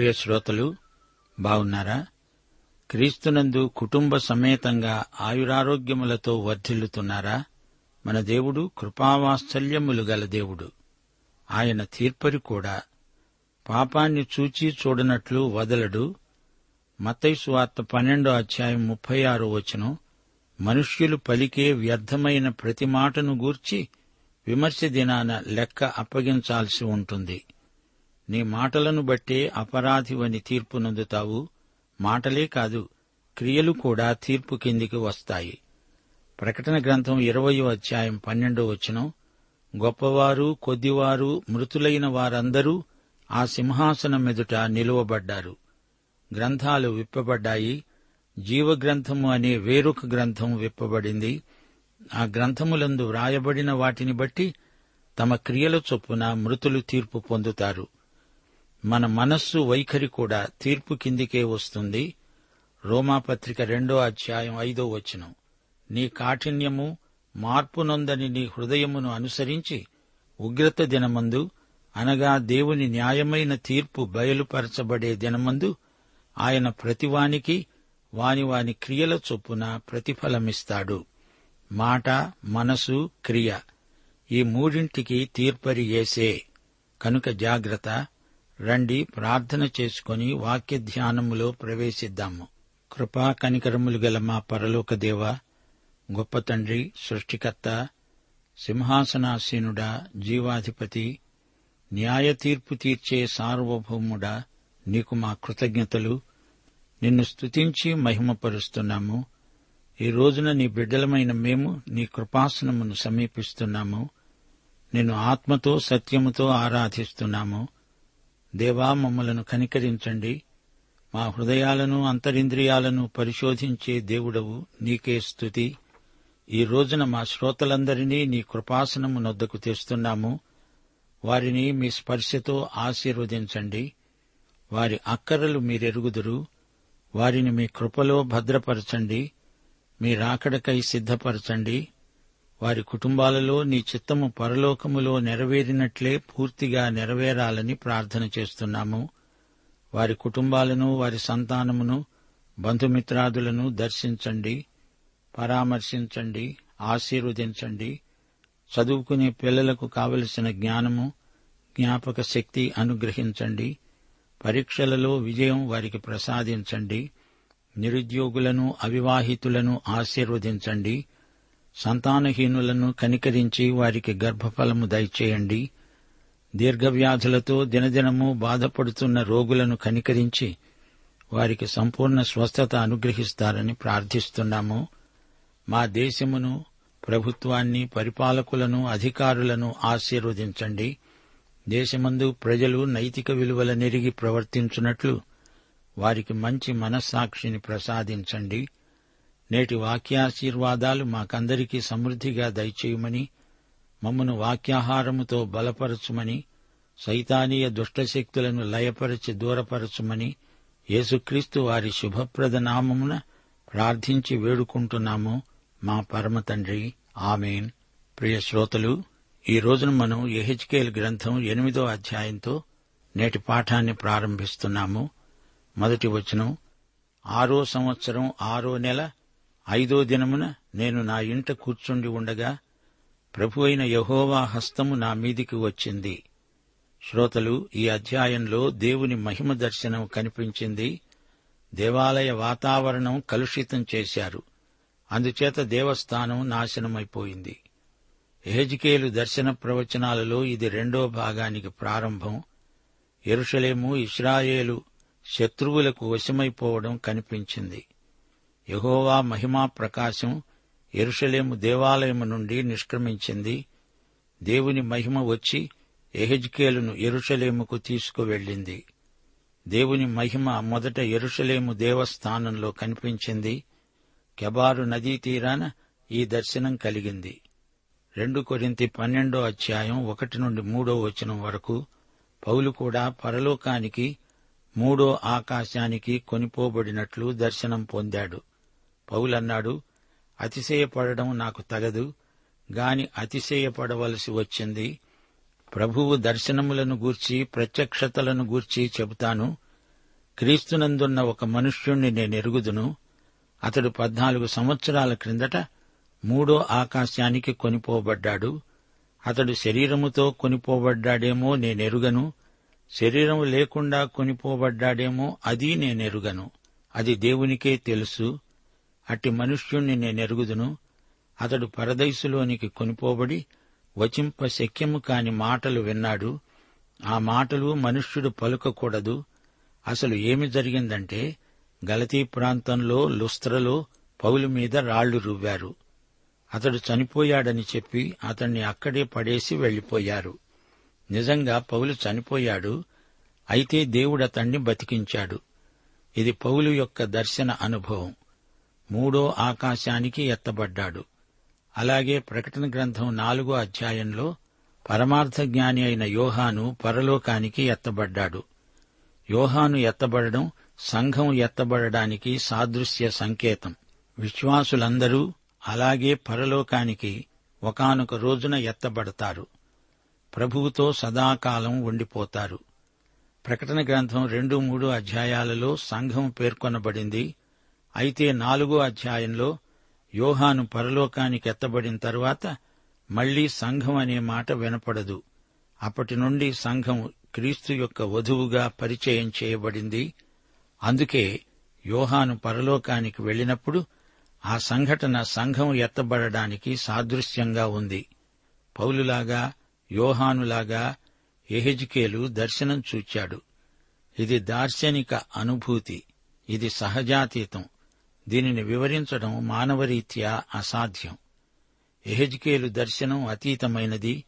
ప్రియ శ్రోతలు బాగున్నారా క్రీస్తునందు కుటుంబ సమేతంగా ఆయురారోగ్యములతో వర్ధిల్లుతున్నారా? మన దేవుడు కృపావాత్సల్యములు గల దేవుడు. ఆయన తీర్పరి కూడా. పాపాన్ని చూచి చూడనట్లు వదలడు. మత్తైసు వార్త పన్నెండో అధ్యాయం ముప్పై ఆరో వచనం. మనుష్యులు పలికే వ్యర్థమైన ప్రతి మాటను గూర్చి విమర్శ దినాన లెక్క అప్పగించాల్సి ఉంటుంది. నీ మాటలను బట్టే అపరాధివని తీర్పునందుతావు మాటలే కాదు క్రియలు కూడా తీర్పు కిందికి వస్తాయి. ప్రకటన గ్రంథం ఇరవయో అధ్యాయం పన్నెండో వచనం. గొప్పవారు కొద్దివారు మృతులైన వారందరూ ఆ సింహాసనం ఎదుట నిలువబడ్డారు. గ్రంథాలు విప్పబడ్డాయి. జీవగ్రంథము అనే వేరొక గ్రంథం విప్పబడింది. ఆ గ్రంథములందు వ్రాయబడిన వాటిని బట్టి తమ క్రియల చొప్పున మృతులు తీర్పు పొందుతారు. మన మనస్సు వైఖరి కూడా తీర్పు కిందికే వస్తుంది. రోమాపత్రిక రెండో అధ్యాయం ఐదో వచనం. నీ కాఠిన్యము మార్పునొందని నీ హృదయమును అనుసరించి ఉగ్రత దినమందు అనగా దేవుని న్యాయమైన తీర్పు బయలుపరచబడే దినమందు ఆయన ప్రతివానికి వాని వాని క్రియల చొప్పున ప్రతిఫలమిస్తాడు. మాట మనసు క్రియ ఈ మూడింటికి తీర్పరి ఏసే కనుక జాగ్రత్త. రండి ప్రార్థన చేసుకుని వాక్య ధ్యానములో ప్రవేశిద్దాము. కృపా కనికరములు గల మా పరలోక దేవ గొప్ప తండ్రి సృష్టికర్త సింహాసనాసీనుడా జీవాధిపతి న్యాయ తీర్పు తీర్చే సార్వభౌముడా నీకు మా కృతజ్ఞతలు. నిన్ను స్తుతించి మహిమపరుస్తున్నాము. ఈ రోజున నీ బిడ్డలమైన మేము నీ కృపాసనమును సమీపిస్తున్నాము. నిన్ను ఆత్మతో సత్యముతో ఆరాధిస్తున్నాము. దేవా మమ్మలను కనికరించండి. మా హృదయాలను అంతరింద్రియాలను పరిశోధించే దేవుడవు నీకే స్థుతి ఈ రోజున మా శ్రోతలందరినీ నీ కృపాసనము నొద్దకు తెస్తున్నాము. వారిని మీ స్పర్శతో ఆశీర్వదించండి. వారి అక్కరలు మీరెరుగుదురు. వారిని మీ కృపలో భద్రపరచండి. మీ రాకడకై సిద్ధపరచండి. వారి కుటుంబాలలో నీ చిత్తము పరలోకములో నెరవేరినట్లే పూర్తిగా నెరవేరాలని ప్రార్థన చేస్తున్నాము. వారి కుటుంబాలను వారి సంతానమును బంధుమిత్రాదులను దర్శించండి పరామర్శించండి ఆశీర్వదించండి. చదువుకునే పిల్లలకు కావలసిన జ్ఞానము జ్ఞాపక శక్తి అనుగ్రహించండి. పరీక్షలలో విజయం వారికి ప్రసాదించండి. నిరుద్యోగులను అవివాహితులను ఆశీర్వదించండి. సంతానహీనులను కనికరించి వారికి గర్భఫలము దయచేయండి. దీర్ఘవ్యాధులతో దినదినము బాధపడుతున్న రోగులను కనికరించి వారికి సంపూర్ణ స్వస్థత అనుగ్రహిస్తారని ప్రార్థిస్తున్నాము. మా దేశమును ప్రభుత్వాన్ని పరిపాలకులను అధికారులను ఆశీర్వదించండి. దేశమందు ప్రజలు నైతిక విలువల నెరిగి ప్రవర్తించున్నట్లు వారికి మంచి మనస్సాక్షిని ప్రసాదించండి. నేటి వాక్యాశీర్వాదాలు మాకందరికీ సమృద్దిగా దయచేయమని మమ్మను వాక్యాహారముతో బలపరచుమని సైతానీయ దుష్టశక్తులను లయపరచి దూరపరచుమని యేసుక్రీస్తు వారి శుభప్రద నామమున ప్రార్థించి వేడుకుంటున్నాము. మా పరమ తండ్రి ఆమెన్. ప్రియ శ్రోతలు ఈ రోజున మనం ఎహెచ్కేల్ గ్రంథం ఎనిమిదో అధ్యాయంతో నేటి పాఠాన్ని ప్రారంభిస్తున్నాము. మొదటి వచనం ఆరో సంవత్సరం ఆరో నెల ఐదో దినమున నేను నా ఇంట కూర్చుండి ఉండగా ప్రభు అయిన యహోవా హస్తము నా మీదికి వచ్చింది. శ్రోతలు ఈ అధ్యాయంలో దేవుని మహిమ దర్శనం కనిపించింది. దేవాలయ వాతావరణం కలుషితం చేశారు. అందుచేత దేవస్థానం నాశనమైపోయింది. ఎహెజికేలు దర్శన ప్రవచనాలలో ఇది రెండో భాగానికి ప్రారంభం. ఎరుషలేము ఇస్రాయేలు శత్రువులకు వశమైపోవడం కనిపించింది. యహోవా మహిమా ప్రకాశం ఎరుషలేము దేవాలయము నుండి నిష్క్రమించింది. దేవుని మహిమ వచ్చి ఎహెజ్కేలును ఎరుషలేముకు తీసుకువెళ్ళింది. దేవుని మహిమ మొదట ఎరుషలేము దేవస్థానంలో కనిపించింది. కెబారు నదీ తీరాన ఈ దర్శనం కలిగింది. రెండు కొరింతి పన్నెండో అధ్యాయం ఒకటి నుండి మూడో వచనం వరకు పౌలు కూడా పరలోకానికి మూడో ఆకాశానికి కొనిపోబడినట్లు దర్శనం పొందాడు. పౌలన్నాడు అతిశయపడడం నాకు తగదు గాని అతిశయపడవలసి వచ్చింది. ప్రభువు దర్శనములను గూర్చి ప్రత్యక్షతలను గూర్చి చెబుతాను. క్రీస్తునందున్న ఒక మనుష్యుణ్ణి నేనెరుగుదును అతడు పద్నాలుగు సంవత్సరాల క్రిందట మూడో ఆకాశానికి కొనిపోబడ్డాడు. అతడు శరీరముతో కొనిపోబడ్డాడేమో నేనెరుగను శరీరము లేకుండా కొనిపోబడ్డాడేమో అది నేనెరుగను అది దేవునికే తెలుసు. అట్టి మనుష్యుణ్ణి నేనెరుగుదును. అతడు పరదైసులోనికి కొనిపోబడి వచింప శక్యము కాని మాటలు విన్నాడు. ఆ మాటలు మనుష్యుడు పలుకకూడదు. అసలు ఏమి జరిగిందంటే గలతీ ప్రాంతంలో లుస్త్రలో పౌలు మీద రాళ్ళు రువ్వారు. అతడు చనిపోయాడని చెప్పి అతన్ని అక్కడే పడేసి వెళ్ళిపోయారు నిజంగా పౌలు చనిపోయాడు. అయితే దేవుడు అతణ్ణి బతికించాడు. ఇది పౌలు యొక్క దర్శన అనుభవం. మూడో ఆకాశానికి ఎత్తబడ్డాడు. అలాగే ప్రకటన గ్రంథం నాలుగో అధ్యాయంలో పరమార్థ జ్ఞాని అయిన యోహాను పరలోకానికి ఎత్తబడ్డాడు. యోహాను ఎత్తబడడం సంఘం ఎత్తబడడానికి సాదృశ్య సంకేతం. విశ్వాసులందరూ అలాగే పరలోకానికి ఒకానొక రోజున ఎత్తబడతారు. ప్రభువుతో సదాకాలం ఉండిపోతారు. ప్రకటన గ్రంథం రెండు మూడు అధ్యాయాలలో సంఘం పేర్కొనబడింది. అయితే నాలుగో అధ్యాయంలో యోహాను పరలోకానికి ఎత్తబడిన తరువాత మళ్ళీ సంఘం అనే మాట వినపడదు. అప్పటి నుండి సంఘం క్రీస్తు యొక్క వధువుగా పరిచయం చేయబడింది. అందుకే యోహాను పరలోకానికి వెళ్ళినప్పుడు ఆ సంఘటన సంఘం ఎత్తబడడానికి సాదృశ్యంగా ఉంది. పౌలులాగా యోహానులాగా ఎహెజ్కేలు దర్శనం చూచాడు. ఇది దార్శనిక అనుభూతి. ఇది సహజాతీతం. దీనిని వివరించడం మానవరీత్యా అసాధ్యం. ఎహెజ్కేలు దర్శనం అతీతమైనది.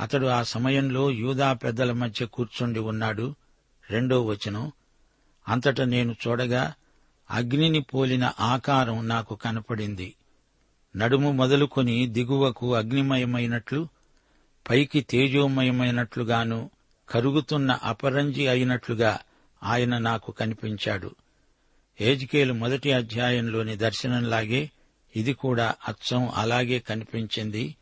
అతడు ఆ సమయంలో యూదా పెద్దల మధ్య కూర్చుండి ఉన్నాడు. రెండో వచనం అంతట నేను చూడగా అగ్నిని పోలిన ఆకారం నాకు కనపడింది. నడుము మొదలుకొని దిగువకు అగ్నిమయమైనట్లు పైకి తేజోమయమైనట్లుగాను కరుగుతున్న అపరంజి అయినట్లుగా ఆయన నాకు కనిపించాడు. ఏజ్కేలు మొదటి అధ్యాయంలోని దర్శనంలాగే ఇది కూడా అచ్చం అలాగే కనిపించింది.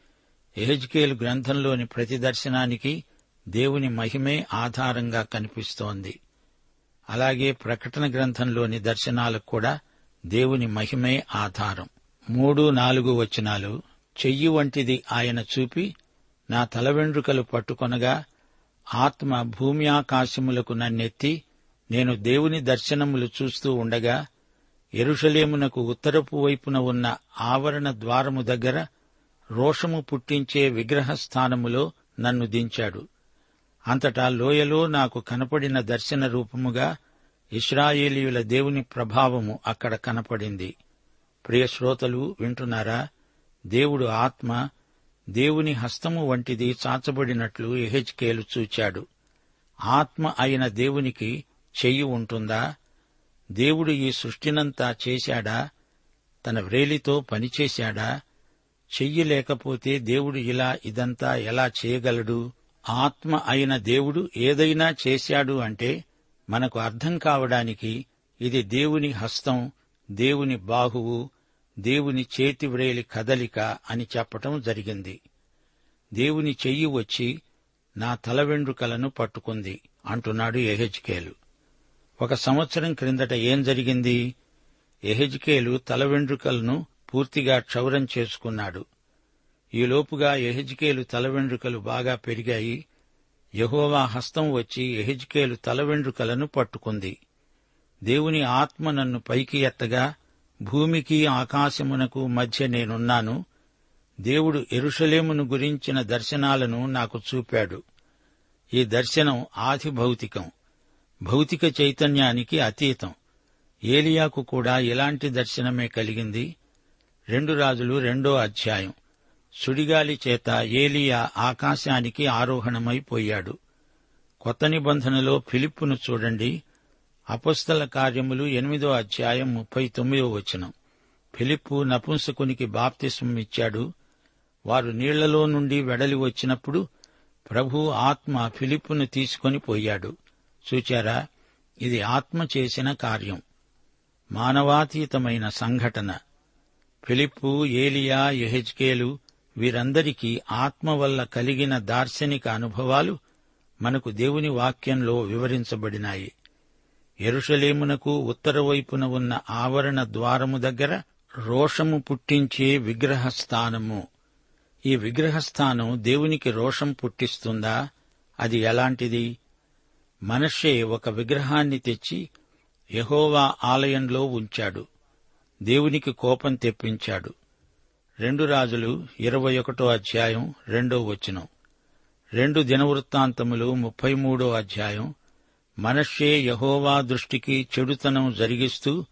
ఏజ్కేలు గ్రంథంలోని ప్రతి దర్శనానికి దేవుని మహిమే ఆధారంగా కనిపిస్తోంది. అలాగే ప్రకటన గ్రంథంలోని దర్శనాలకు కూడా దేవుని మహిమే ఆధారం. మూడు నాలుగు వచనాలు. చెయ్యి వంటిది ఆయన చూపి నా తల వెండ్రుకలు పట్టుకొనగా ఆత్మ భూమి ఆకాశములకు నన్నెత్తి నేను దేవుని దర్శనములు చూస్తూ ఉండగా ఎరుషలేమునకు ఉత్తరపు వైపున ఉన్న ఆవరణ ద్వారము దగ్గర రోషము పుట్టించే విగ్రహ స్థానములో నన్ను దించాడు. అంతటా లోయలో నాకు కనపడిన దర్శన రూపముగా ఇస్రాయేలీయుల దేవుని ప్రభావము అక్కడ కనపడింది. ప్రియ శ్రోతలు వింటున్నారా? దేవుడు ఆత్మ దేవుని హస్తము వంటిది చాచబడినట్లు ఎహెచ్కేలు చూచాడు. ఆత్మ అయిన దేవునికి చెయ్యి ఉంటుందా? దేవుడు ఈ సృష్టినంతా చేశాడా? తన వ్రేలితో పనిచేశాడా? చెయ్యి లేకపోతే దేవుడు ఇలా ఇదంతా ఎలా చేయగలడు? ఆత్మ అయిన దేవుడు ఏదైనా చేశాడు అంటే మనకు అర్థం కావడానికి ఇది దేవుని హస్తం దేవుని బాహువు దేవుని చేతి వ్రేలి కదలిక అని చెప్పటం జరిగింది. దేవుని చెయ్యి వచ్చి నా తల వెండ్రుకలను పట్టుకుంది అంటున్నాడు ఎహెచ్కేలు ఒక సంవత్సరం క్రిందట ఏం జరిగింది? ఎహెజ్కేలు తల వెండ్రుకలను పూర్తిగా క్షౌరం చేసుకున్నాడు. ఈలోపుగా ఎహెజ్కేలు తల వెండ్రుకలు బాగా పెరిగాయి. యహోవా హస్తం వచ్చి ఎహెజ్కేలు తల వెండ్రుకలను పట్టుకుంది. దేవుని ఆత్మ నన్ను పైకి ఎత్తగా భూమికి ఆకాశమునకు మధ్య నేనున్నాను. దేవుడు ఎరుషలేమును గురించిన దర్శనాలను నాకు చూపాడు. ఈ దర్శనం ఆధిభౌతికం. భౌతిక చైతన్యానికి అతీతం. ఏలియాకు కూడా ఇలాంటి దర్శనమే కలిగింది. రెండు రాజులు రెండో అధ్యాయం. సుడిగాలి చేత ఏలియా ఆకాశానికి ఆరోహణమైపోయాడు కొత్త నిబంధనలో ఫిలిప్పును చూడండి. అపస్తల కార్యములు ఎనిమిదో అధ్యాయం ముప్పై తొమ్మిదో వచనం. ఫిలిప్పు నపుంసకునికి బాప్తిస్మం ఇచ్చాడు. వారు నీళ్ళలో నుండి వెడలి వచ్చినప్పుడు ప్రభు ఆత్మ ఫిలిప్పును తీసుకొని పోయాడు. చూచారా? ఇది ఆత్మ చేసిన కార్యం. మానవాతీతమైన సంఘటన. ఫిలిప్పు ఏలియా యెహెజ్కేలు వీరందరికీ ఆత్మ వల్ల కలిగిన దార్శనిక అనుభవాలు మనకు దేవుని వాక్యంలో వివరించబడినాయి. ఎరుషలేమునకు ఉత్తరవైపున ఉన్న ఆవరణ ద్వారము దగ్గర రోషము పుట్టించే విగ్రహస్థానము. ఈ విగ్రహస్థానం దేవునికి రోషం పుట్టిస్తుందా? అది ఎలాంటిది? మనషే ఒక విగ్రహాన్ని తెచ్చి యహోవా ఆలయంలో ఉంచాడు. దేవునికి కోపం తెప్పించాడు. రెండు రాజులు ఇరవై ఒకటో అధ్యాయం రెండో వచనం. రెండు దినవృత్తాంతములు ముప్పై మూడో అధ్యాయం. మనషే యహోవా దృష్టికి చెడుతనం జరిగిస్తూ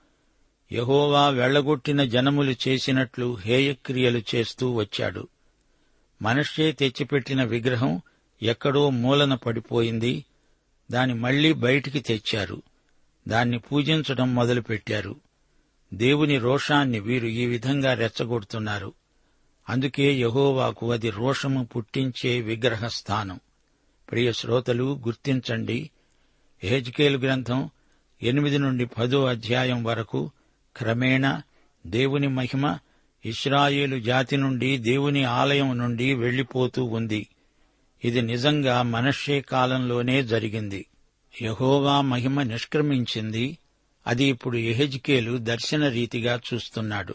యహోవా వెళ్ళగొట్టిన జనములు చేసినట్లు హేయక్రియలు చేస్తూ వచ్చాడు. మనషే తెచ్చిపెట్టిన విగ్రహం ఎక్కడో మూలన పడిపోయింది. దాని మళ్ళీ బయటికి తెచ్చారు. దాన్ని పూజించడం మొదలుపెట్టారు. దేవుని రోషాన్ని వీరు ఈ విధంగా రెచ్చగొడుతున్నారు. అందుకే యహోవాకు అది రోషము పుట్టించే విగ్రహ స్థానం ప్రియ శ్రోతలు గుర్తించండి. ఏజ్కేలు గ్రంథం ఎనిమిది నుండి పదో అధ్యాయం వరకు క్రమేణా దేవుని మహిమ ఇస్రాయేలు జాతి నుండి దేవుని ఆలయం నుండి వెళ్ళిపోతూ ఉంది. ఇది నిజంగా మనషే కాలంలోనే జరిగింది. యహోవా మహిమ నిష్క్రమించింది. అది ఇప్పుడు ఎహెజ్కేలు దర్శన రీతిగా చూస్తున్నాడు.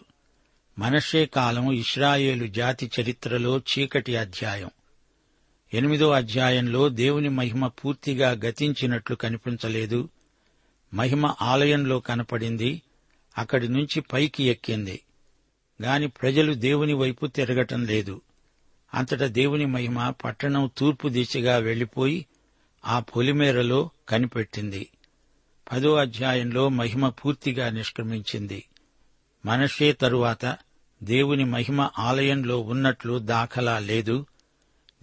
మనషే కాలం ఇస్రాయేలు జాతి చరిత్రలో చీకటి అధ్యాయం. ఎనిమిదో అధ్యాయంలో దేవుని మహిమ పూర్తిగా గతించినట్లు కనిపించలేదు. మహిమ ఆలయంలో కనపడింది. అక్కడి నుంచి పైకి ఎక్కింది. గాని ప్రజలు దేవుని వైపు తిరగటం లేదు. అంతటా దేవుని మహిమ పట్టణం తూర్పు దిశగా వెళ్ళిపోయి ఆ పొలిమేరలో కనిపెట్టింది. పదో అధ్యాయంలో మహిమ పూర్తిగా నిష్క్రమించింది. మనషే తరువాత దేవుని మహిమ ఆలయంలో ఉన్నట్లు దాఖలా లేదు.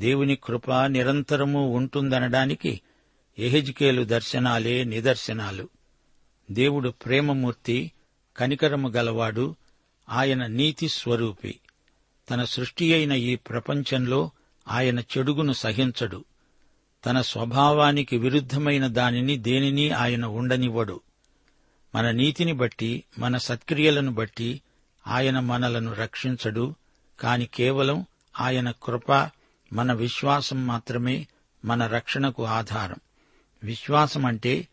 దేవుని కృప నిరంతరము ఉంటుందనడానికి ఎహెజ్కేలు దర్శనాలే నిదర్శనాలు. దేవుడు ప్రేమమూర్తి కనికరము గలవాడు ఆయన నీతి స్వరూపి. తన సృష్టి అయిన ఈ ప్రపంచంలో ఆయన చెడుగును సహించడు. తన స్వభావానికి విరుద్ధమైన దానిని దేనిని ఆయన ఉండనివ్వడు. మన నీతిని బట్టి మన సత్క్రియలను బట్టి ఆయన మనలను రక్షించడు కాని కేవలం ఆయన కృప మన విశ్వాసం మాత్రమే మన రక్షణకు ఆధారం. విశ్వాసం అంటే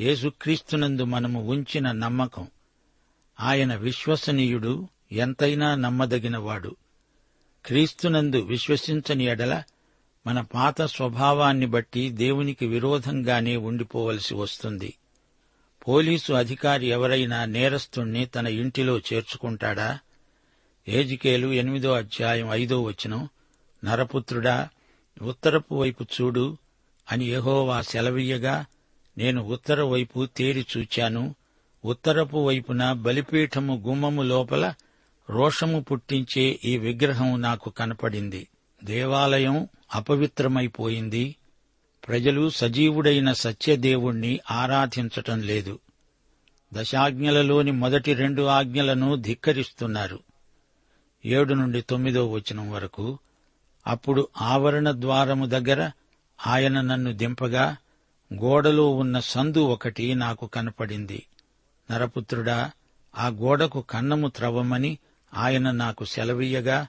యేసుక్రీస్తునందు మనము ఉంచిన నమ్మకం. ఆయన విశ్వసనీయుడు ఎంతైనా నమ్మదగినవాడు. క్రీస్తునందు విశ్వసించని ఎడల మన పాత స్వభావాన్ని బట్టి దేవునికి విరోధంగానే ఉండిపోవలసి వస్తుంది. పోలీసు అధికారి ఎవరైనా నేరస్తుణ్ణి తన ఇంటిలో చేర్చుకుంటాడా? ఏజికేలు ఎనిమిదో అధ్యాయం ఐదో వచనం నరపుత్రుడా ఉత్తరపు వైపు చూడు అని యహోవా సెలవీయగా నేను ఉత్తర వైపు తేరి చూచాను. ఉత్తరపు వైపున బలిపీఠము గుమ్మము లోపల రోషము పుట్టించే ఈ విగ్రహం నాకు కనపడింది. దేవాలయం అపవిత్రమైపోయింది. ప్రజలు సజీవుడైన సత్యదేవుణ్ణి ఆరాధించటం లేదు. దశాజ్ఞలలోని మొదటి రెండు ఆజ్ఞలను ధిక్కరిస్తున్నారు. ఏడు నుండి తొమ్మిదో వచనం వరకు అప్పుడు ఆవరణ ద్వారము దగ్గర ఆయన నన్ను దింపగా గోడలో ఉన్న సందు ఒకటి నాకు కనపడింది. నరపుత్రుడా ఆ గోడకు కన్నము త్రవ్వమని ఆయన నాకు సెలవీయగా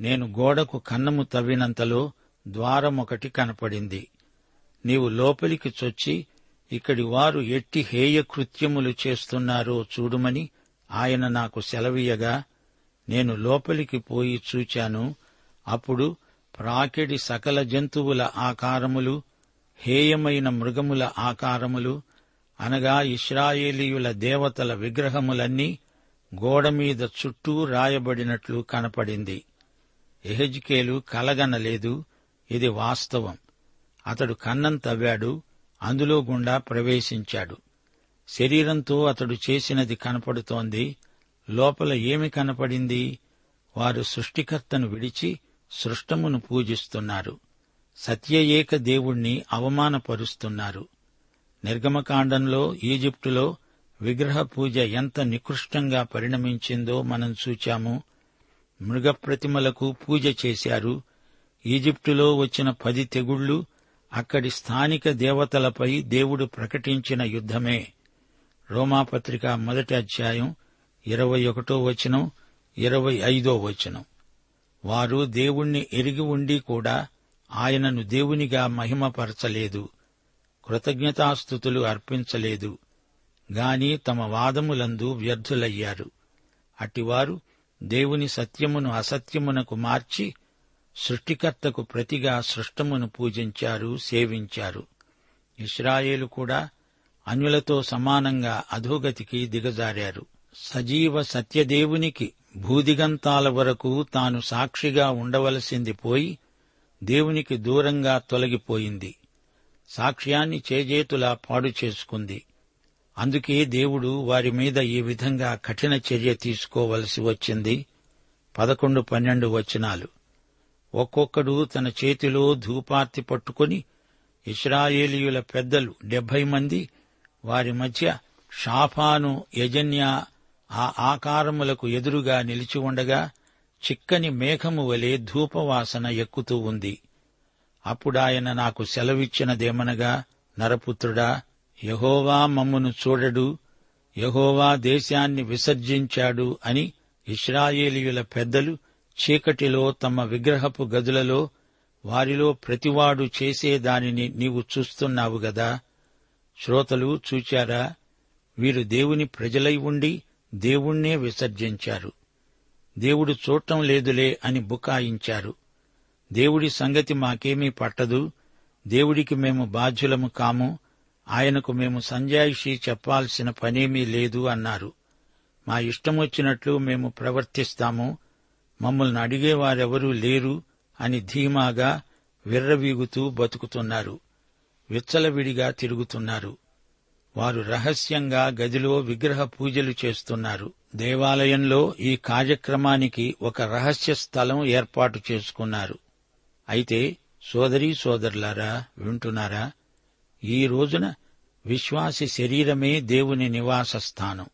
నేను గోడకు కన్నము తవ్వినంతలో ద్వారమొకటి కనపడింది. నీవు లోపలికి చొచ్చి ఇక్కడి వారు ఎట్టి హేయ కృత్యములు చేస్తున్నారో చూడుమని ఆయన నాకు సెలవీయగా నేను లోపలికి పోయి చూచాను. అప్పుడు ప్రాకెడి సకల జంతువుల ఆకారములు హేయమైన మృగముల ఆకారములు అనగా ఇస్రాయేలీయుల దేవతల విగ్రహములన్నీ గోడమీద చుట్టూ రాయబడినట్లు కనపడింది. ఎహెజ్కేలు కలగనలేదు ఇది వాస్తవం. అతడు కన్నం తవ్వాడు అందులో గుండా ప్రవేశించాడు. శరీరంతో అతడు చేసినది కనపడుతోంది. లోపల ఏమి కనపడింది? వారు సృష్టికర్తను విడిచి సృష్టమును పూజిస్తున్నారు. సత్యయేక దేవుణ్ణి అవమానపరుస్తున్నారు. నిర్గమకాండంలో ఈజిప్టులో విగ్రహ పూజ ఎంత నికృష్టంగా పరిణమించిందో మనం చూచాము. మృగప్రతిమలకు పూజ చేశారు. ఈజిప్టులో వచ్చిన పది తెగుళ్ళు అక్కడి స్థానిక దేవతలపై దేవుడు ప్రకటించిన యుద్ధమే. రోమాపత్రిక మొదటి అధ్యాయం ఇరవై ఒకటో వచనం ఇరవై ఐదో వచనం. వారు దేవుణ్ణి ఎరిగి ఉండి కూడా ఆయనను దేవునిగా మహిమపరచలేదు. కృతజ్ఞతాస్థుతులు అర్పించలేదు. గాని తమ వాదములందు వ్యర్థులయ్యారు. అటివారు దేవుని సత్యమును అసత్యమునకు మార్చి సృష్టికర్తకు ప్రతిగా సృష్టమును పూజించారు సేవించారు. ఇస్రాయేలు కూడా అన్యులతో సమానంగా అధోగతికి దిగజారారు. సజీవ సత్యదేవునికి భూదిగంతాల వరకు తాను సాక్షిగా ఉండవలసింది పోయి దేవునికి దూరంగా తొలగిపోయింది. సాక్ష్యాన్ని చేజేతులా పాడు చేసుకుంది. అందుకే దేవుడు వారి మీద ఈ విధంగా కఠిన చర్య తీసుకోవలసి వచ్చింది. పదకొండు పన్నెండు వచనాలు. ఒక్కొక్కడు తన చేతిలో ధూపార్తి పట్టుకుని ఇస్రాయేలీయుల పెద్దలు డెబ్బై మంది వారి మధ్య షాఫాను యజన్య ఆ ఆకారములకు ఎదురుగా నిలిచి ఉండగా చిక్కని మేఘము వలె ధూపవాసన ఎక్కుతూ ఉంది. అప్పుడాయన నాకు సెలవిచ్చినదేమనగా నరపుత్రుడా యహోవా మమ్మును చూడడు యహోవా దేశాన్ని విసర్జించాడు అని ఇస్రాయేలీయుల పెద్దలు చీకటిలో తమ విగ్రహపు గదులలో వారిలో ప్రతివాడు చేసేదానిని నీవు చూస్తున్నావు గదా? శ్రోతలు చూచారా? వీరు దేవుని ప్రజలై ఉండి దేవుణ్ణే విసర్జించారు. దేవుడు చూడటం లేదులే అని బుకాయించారు. దేవుడి సంగతి మాకేమీ పట్టదు. దేవుడికి మేము బాధ్యులము కాము. ఆయనకు మేము సంజాయిషి చెప్పాల్సిన పనేమీ లేదు అన్నారు. మా ఇష్టం వచ్చినట్లు మేము ప్రవర్తిస్తాము. మమ్మల్ని అడిగేవారెవరూ లేరు అని ధీమాగా విర్రవీగుతూ బతుకుతున్నారు. విచ్చలవిడిగా తిరుగుతున్నారు. వారు రహస్యంగా గదిలో విగ్రహ పూజలు చేస్తున్నారు. దేవాలయంలో ఈ కార్యక్రమానికి ఒక రహస్య స్థలం ఏర్పాటు చేసుకున్నారు. అయితే సోదరీ సోదరులారా వింటున్నారా? ఈ రోజున విశ్వాసి శరీరమే దేవుని నివాస స్థానం.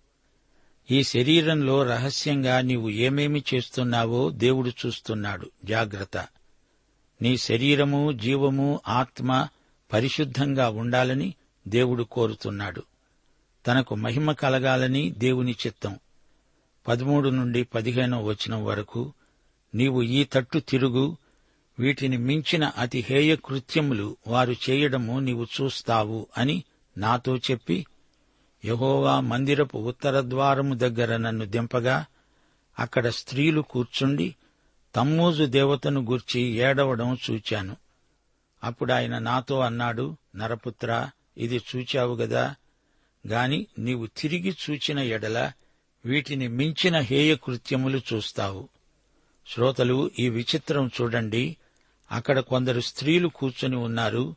ఈ శరీరంలో రహస్యంగా నీవు ఏమేమి చేస్తున్నావో దేవుడు చూస్తున్నాడు. జాగ్రత్త. నీ శరీరము జీవము ఆత్మ పరిశుద్ధంగా ఉండాలని దేవుడు కోరుతున్నాడు. తనకు మహిమ కలగాలని దేవుని చిత్తం. పదమూడు నుండి పదిహేనో వచనం వరకు నీవు ఈ తట్టు తిరుగు వీటిని మించిన అతి హేయ కృత్యములు వారు చేయడము నీవు చూస్తావు అని నాతో చెప్పి యహోవా మందిరపు ఉత్తర ద్వారము దగ్గర నన్ను దింపగా అక్కడ స్త్రీలు కూర్చుండి తమ్మూజు దేవతను గూర్చి ఏడవడం చూచాను. అప్పుడు ఆయన నాతో అన్నాడు నరపుత్ర ఇది చూచావు గదా గాని నీవు తిరిగి చూచిన ఎడల వీటిని మించిన హేయ కృత్యములు చూస్తావు. శ్రోతలు ఈ విచిత్రం చూడండి. అక్కడ కొందరు స్త్రీలు కూర్చొని ఉన్నారు.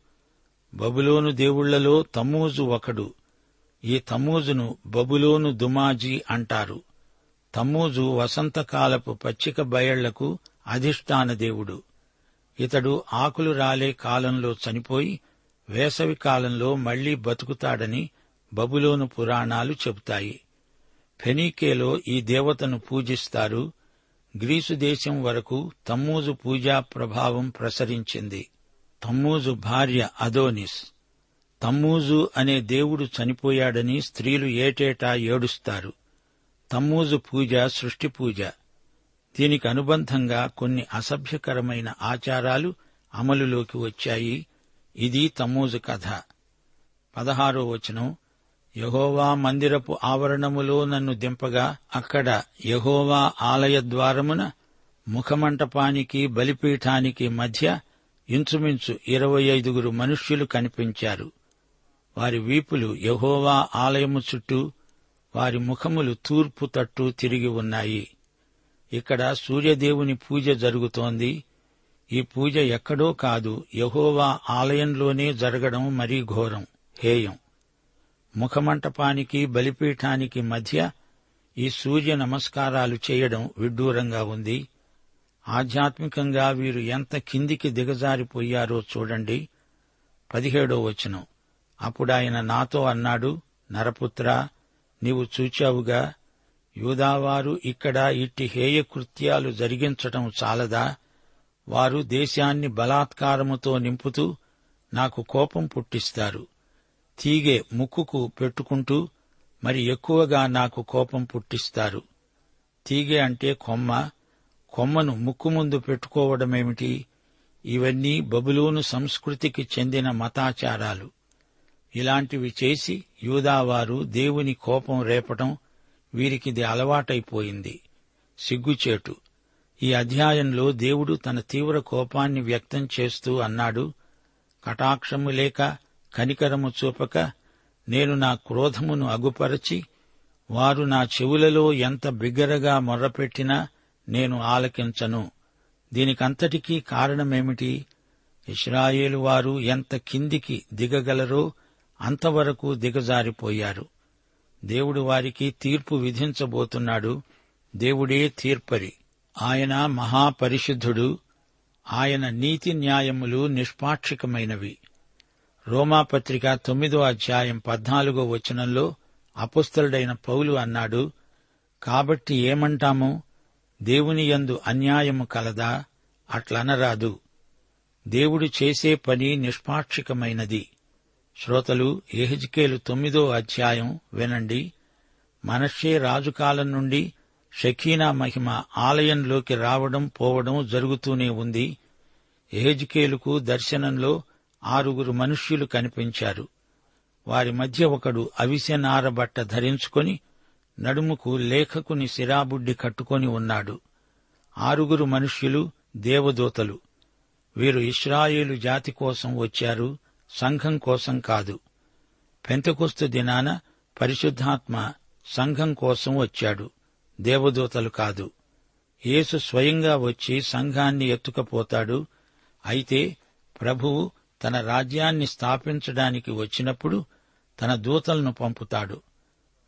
బబులోను దేవుళ్ళలో తమ్మూజు ఒకడు. ఈ తమ్మూజును బబులోను దుమాజీ అంటారు. తమ్మూజు వసంతకాలపు పచ్చిక బయళ్ళకు అధిష్టాన దేవుడు. ఇతడు ఆకులు రాలే కాలంలో చనిపోయి వేసవి కాలంలో మళ్ళీ బతుకుతాడని బబులోను పురాణాలు చెబుతాయి. ఫెనీకేలో ఈ దేవతను పూజిస్తారు. గ్రీసు దేశం వరకు తమ్మూజు పూజా ప్రభావం ప్రసరించింది. తమ్మూజు భార్య అదోనిస్. తమ్మూజు అనే దేవుడు చనిపోయాడని స్త్రీలు ఏటేటా ఏడుస్తారు. తమ్మూజు పూజ సృష్టి పూజ. దీనికి అనుబంధంగా కొన్ని అసభ్యకరమైన ఆచారాలు అమలులోకి వచ్చాయి. ఇది తమ్మూజు కథ. పదహారో వచనం. యహోవా మందిరపు ఆవరణములో నన్ను దింపగా అక్కడ యహోవా ఆలయ ద్వారమున ముఖమంటపానికి బలిపీఠానికి మధ్య ఇంచుమించు ఇరవై ఐదుగురు మనుష్యులు కనిపించారు. వారి వీపులు యహోవా ఆలయము చుట్టూ వారి ముఖములు తూర్పు తట్టు తిరిగి ఉన్నాయి. ఇక్కడ సూర్యదేవుని పూజ జరుగుతోంది. ఈ పూజ ఎక్కడో కాదు యహోవా ఆలయంలోనే జరగడం మరీ ఘోరం హేయం. ముఖమంటపానికి బలిపీఠానికి మధ్య ఈ సూర్య నమస్కారాలు చేయడం విడ్డూరంగా ఉంది. ఆధ్యాత్మికంగా వీరు ఎంత కిందికి దిగజారిపోయారో చూడండి. పదిహేడో వచనం. అప్పుడాయన నాతో అన్నాడు నరపుత్ర నీవు చూచావుగా యూదావారు ఇక్కడ ఇట్టి హేయ కృత్యాలు జరిగించటం చాలదా? వారు దేశాన్ని బలాత్కారముతో నింపుతూ నాకు కోపం పుట్టిస్తారు. తీగే ముక్కుకు పెట్టుకుంటూ మరి ఎక్కువగా నాకు కోపం పుట్టిస్తారు. తీగే అంటే కొమ్మ. కొమ్మను ముక్కు ముందు పెట్టుకోవడమేమిటి? ఇవన్నీ బబులోను సంస్కృతికి చెందిన మతాచారాలు. ఇలాంటివి చేసి యూదావారు దేవుని కోపం రేపటం వీరికిది అలవాటైపోయింది. సిగ్గుచేటు. ఈ అధ్యాయంలో దేవుడు తన తీవ్ర కోపాన్ని వ్యక్తం చేస్తూ అన్నాడు కటాక్షము లేక కనికరము చూపక నేను నా క్రోధమును అగుపరచి వారు నా చెవులలో ఎంత బిగ్గరగా మొర్రపెట్టినా నేను ఆలకించను. దీనికంతటికీ కారణమేమిటి? ఇస్రాయేలు వారు ఎంత కిందికి దిగగలరో అంతవరకు దిగజారిపోయారు. దేవుడు వారికి తీర్పు విధించబోతున్నాడు. దేవుడే తీర్పరి. ఆయన మహాపరిశుద్ధుడు. ఆయన నీతి న్యాయములు నిష్పాక్షికమైనవి. రోమాపత్రిక తొమ్మిదో అధ్యాయం పద్నాలుగో వచనంలో అపుస్తలుడైన పౌలు అన్నాడు కాబట్టి ఏమంటాము? దేవుని యందు అన్యాయము కలదా? అట్లనరాదు. దేవుడు చేసే పని నిష్పాక్షికమైనది. శ్రోతలు ఎహెజ్కేలు తొమ్మిదో అధ్యాయం వినండి. మనషే రాజుకాలం నుండి షకీనా మహిమ ఆలయంలోకి రావడం పోవడం జరుగుతూనే ఉంది. ఎహెజ్కేలుకు దర్శనంలో ఆరుగురు మనుష్యులు కనిపించారు. వారి మధ్య ఒకడు అవిసెనారబట్ట ధరించుకొని నడుముకు లేఖకుని సిరాబుడ్డి కట్టుకొని ఉన్నాడు. ఆరుగురు మనుష్యులు దేవదూతలు. వీరు ఇస్రాయేలు జాతి కోసం వచ్చారు సంఘం కోసం కాదు. పెంతకొస్తు దినాన పరిశుద్ధాత్మ సంఘం కోసం వచ్చాడు దేవదూతలు కాదు. యేసు స్వయంగా వచ్చి సంఘాన్ని ఎత్తుకపోతాడు. అయితే ప్రభువు తన రాజ్యాన్ని స్థాపించడానికి వచ్చినప్పుడు తన దూతలను పంపుతాడు.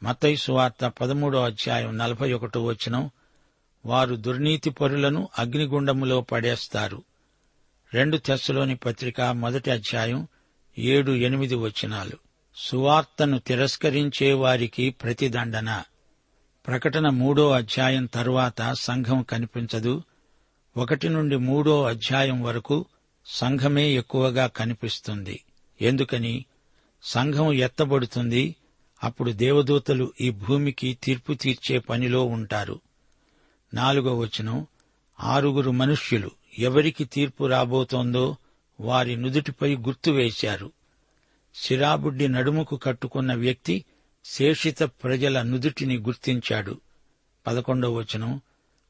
మతయి సువార్త పదమూడో అధ్యాయం నలభై ఒకటో వచనం వారు దుర్నీతి పరులను అగ్నిగుండములో పడేస్తారు. రెండు తెస్సులోని పత్రిక మొదటి అధ్యాయం ఏడు ఎనిమిది వచనాలు. సువార్తను తిరస్కరించే వారికి ప్రతిదండన. ప్రకటన మూడో అధ్యాయం తరువాత సంఘం కనిపించదు. ఒకటి నుండి మూడో అధ్యాయం వరకు సంఘమే ఎక్కువగా కనిపిస్తుంది. ఎందుకని? సంఘం ఎత్తబడుతుంది. అప్పుడు దేవదూతలు ఈ భూమికి తీర్పు తీర్చే పనిలో ఉంటారు. నాలుగో వచనం. ఆరుగురు మనుష్యులు ఎవరికి తీర్పు రాబోతోందో వారి నుదుటిపై గుర్తు వేశారు. సిరాబుడ్డి నడుముకు కట్టుకున్న వ్యక్తి శేషిత ప్రజల నుదుటిని గుర్తించాడు. పదకొండవ వచనం.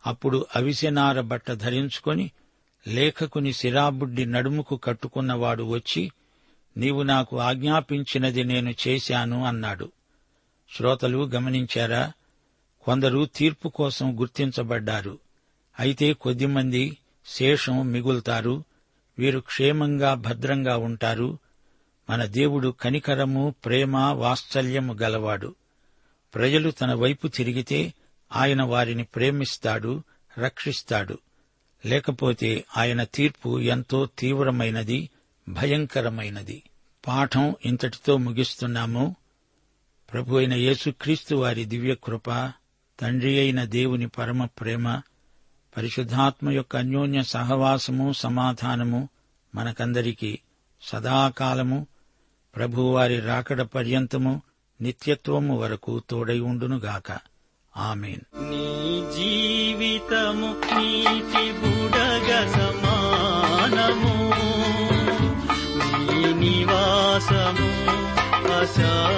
అప్పుడు అవిసెనార బట్ట ధరించుకొని లేఖకుని సిరాబుడ్డి నడుముకు కట్టుకున్నవాడు వచ్చి నీవు నాకు ఆజ్ఞాపించినది నేను చేశాను అన్నాడు. శ్రోతలు గమనించారా? కొందరు తీర్పు కోసం గుర్తించబడ్డారు. అయితే కొద్దిమంది శేషం మిగులుతారు వీరు క్షేమంగా భద్రంగా ఉంటారు. మన దేవుడు కనికరము ప్రేమ వాత్సల్యము గలవాడు. ప్రజలు తన వైపు తిరిగితే ఆయన వారిని ప్రేమిస్తాడు రక్షిస్తాడు. లేకపోతే ఆయన తీర్పు ఎంతో తీవ్రమైనది భయంకరమైనది. పాఠం ఇంతటితో ముగిస్తున్నాము. ప్రభు అయిన యేసుక్రీస్తు వారి దివ్యకృప తండ్రి అయిన దేవుని పరమ ప్రేమ పరిశుద్ధాత్మ యొక్క అన్యోన్య సహవాసము సమాధానము మనకందరికీ సదాకాలము. ప్రభువారి రాకడ పర్యంతము నిత్యత్వము వరకు తోడై ఉండునుగాక. ఆమెన్. నీ జీవితము sun.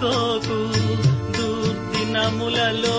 అనుకోకు దుర్దినములలో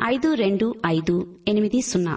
ఐదు రెండు ఐదు ఎనిమిది సున్నా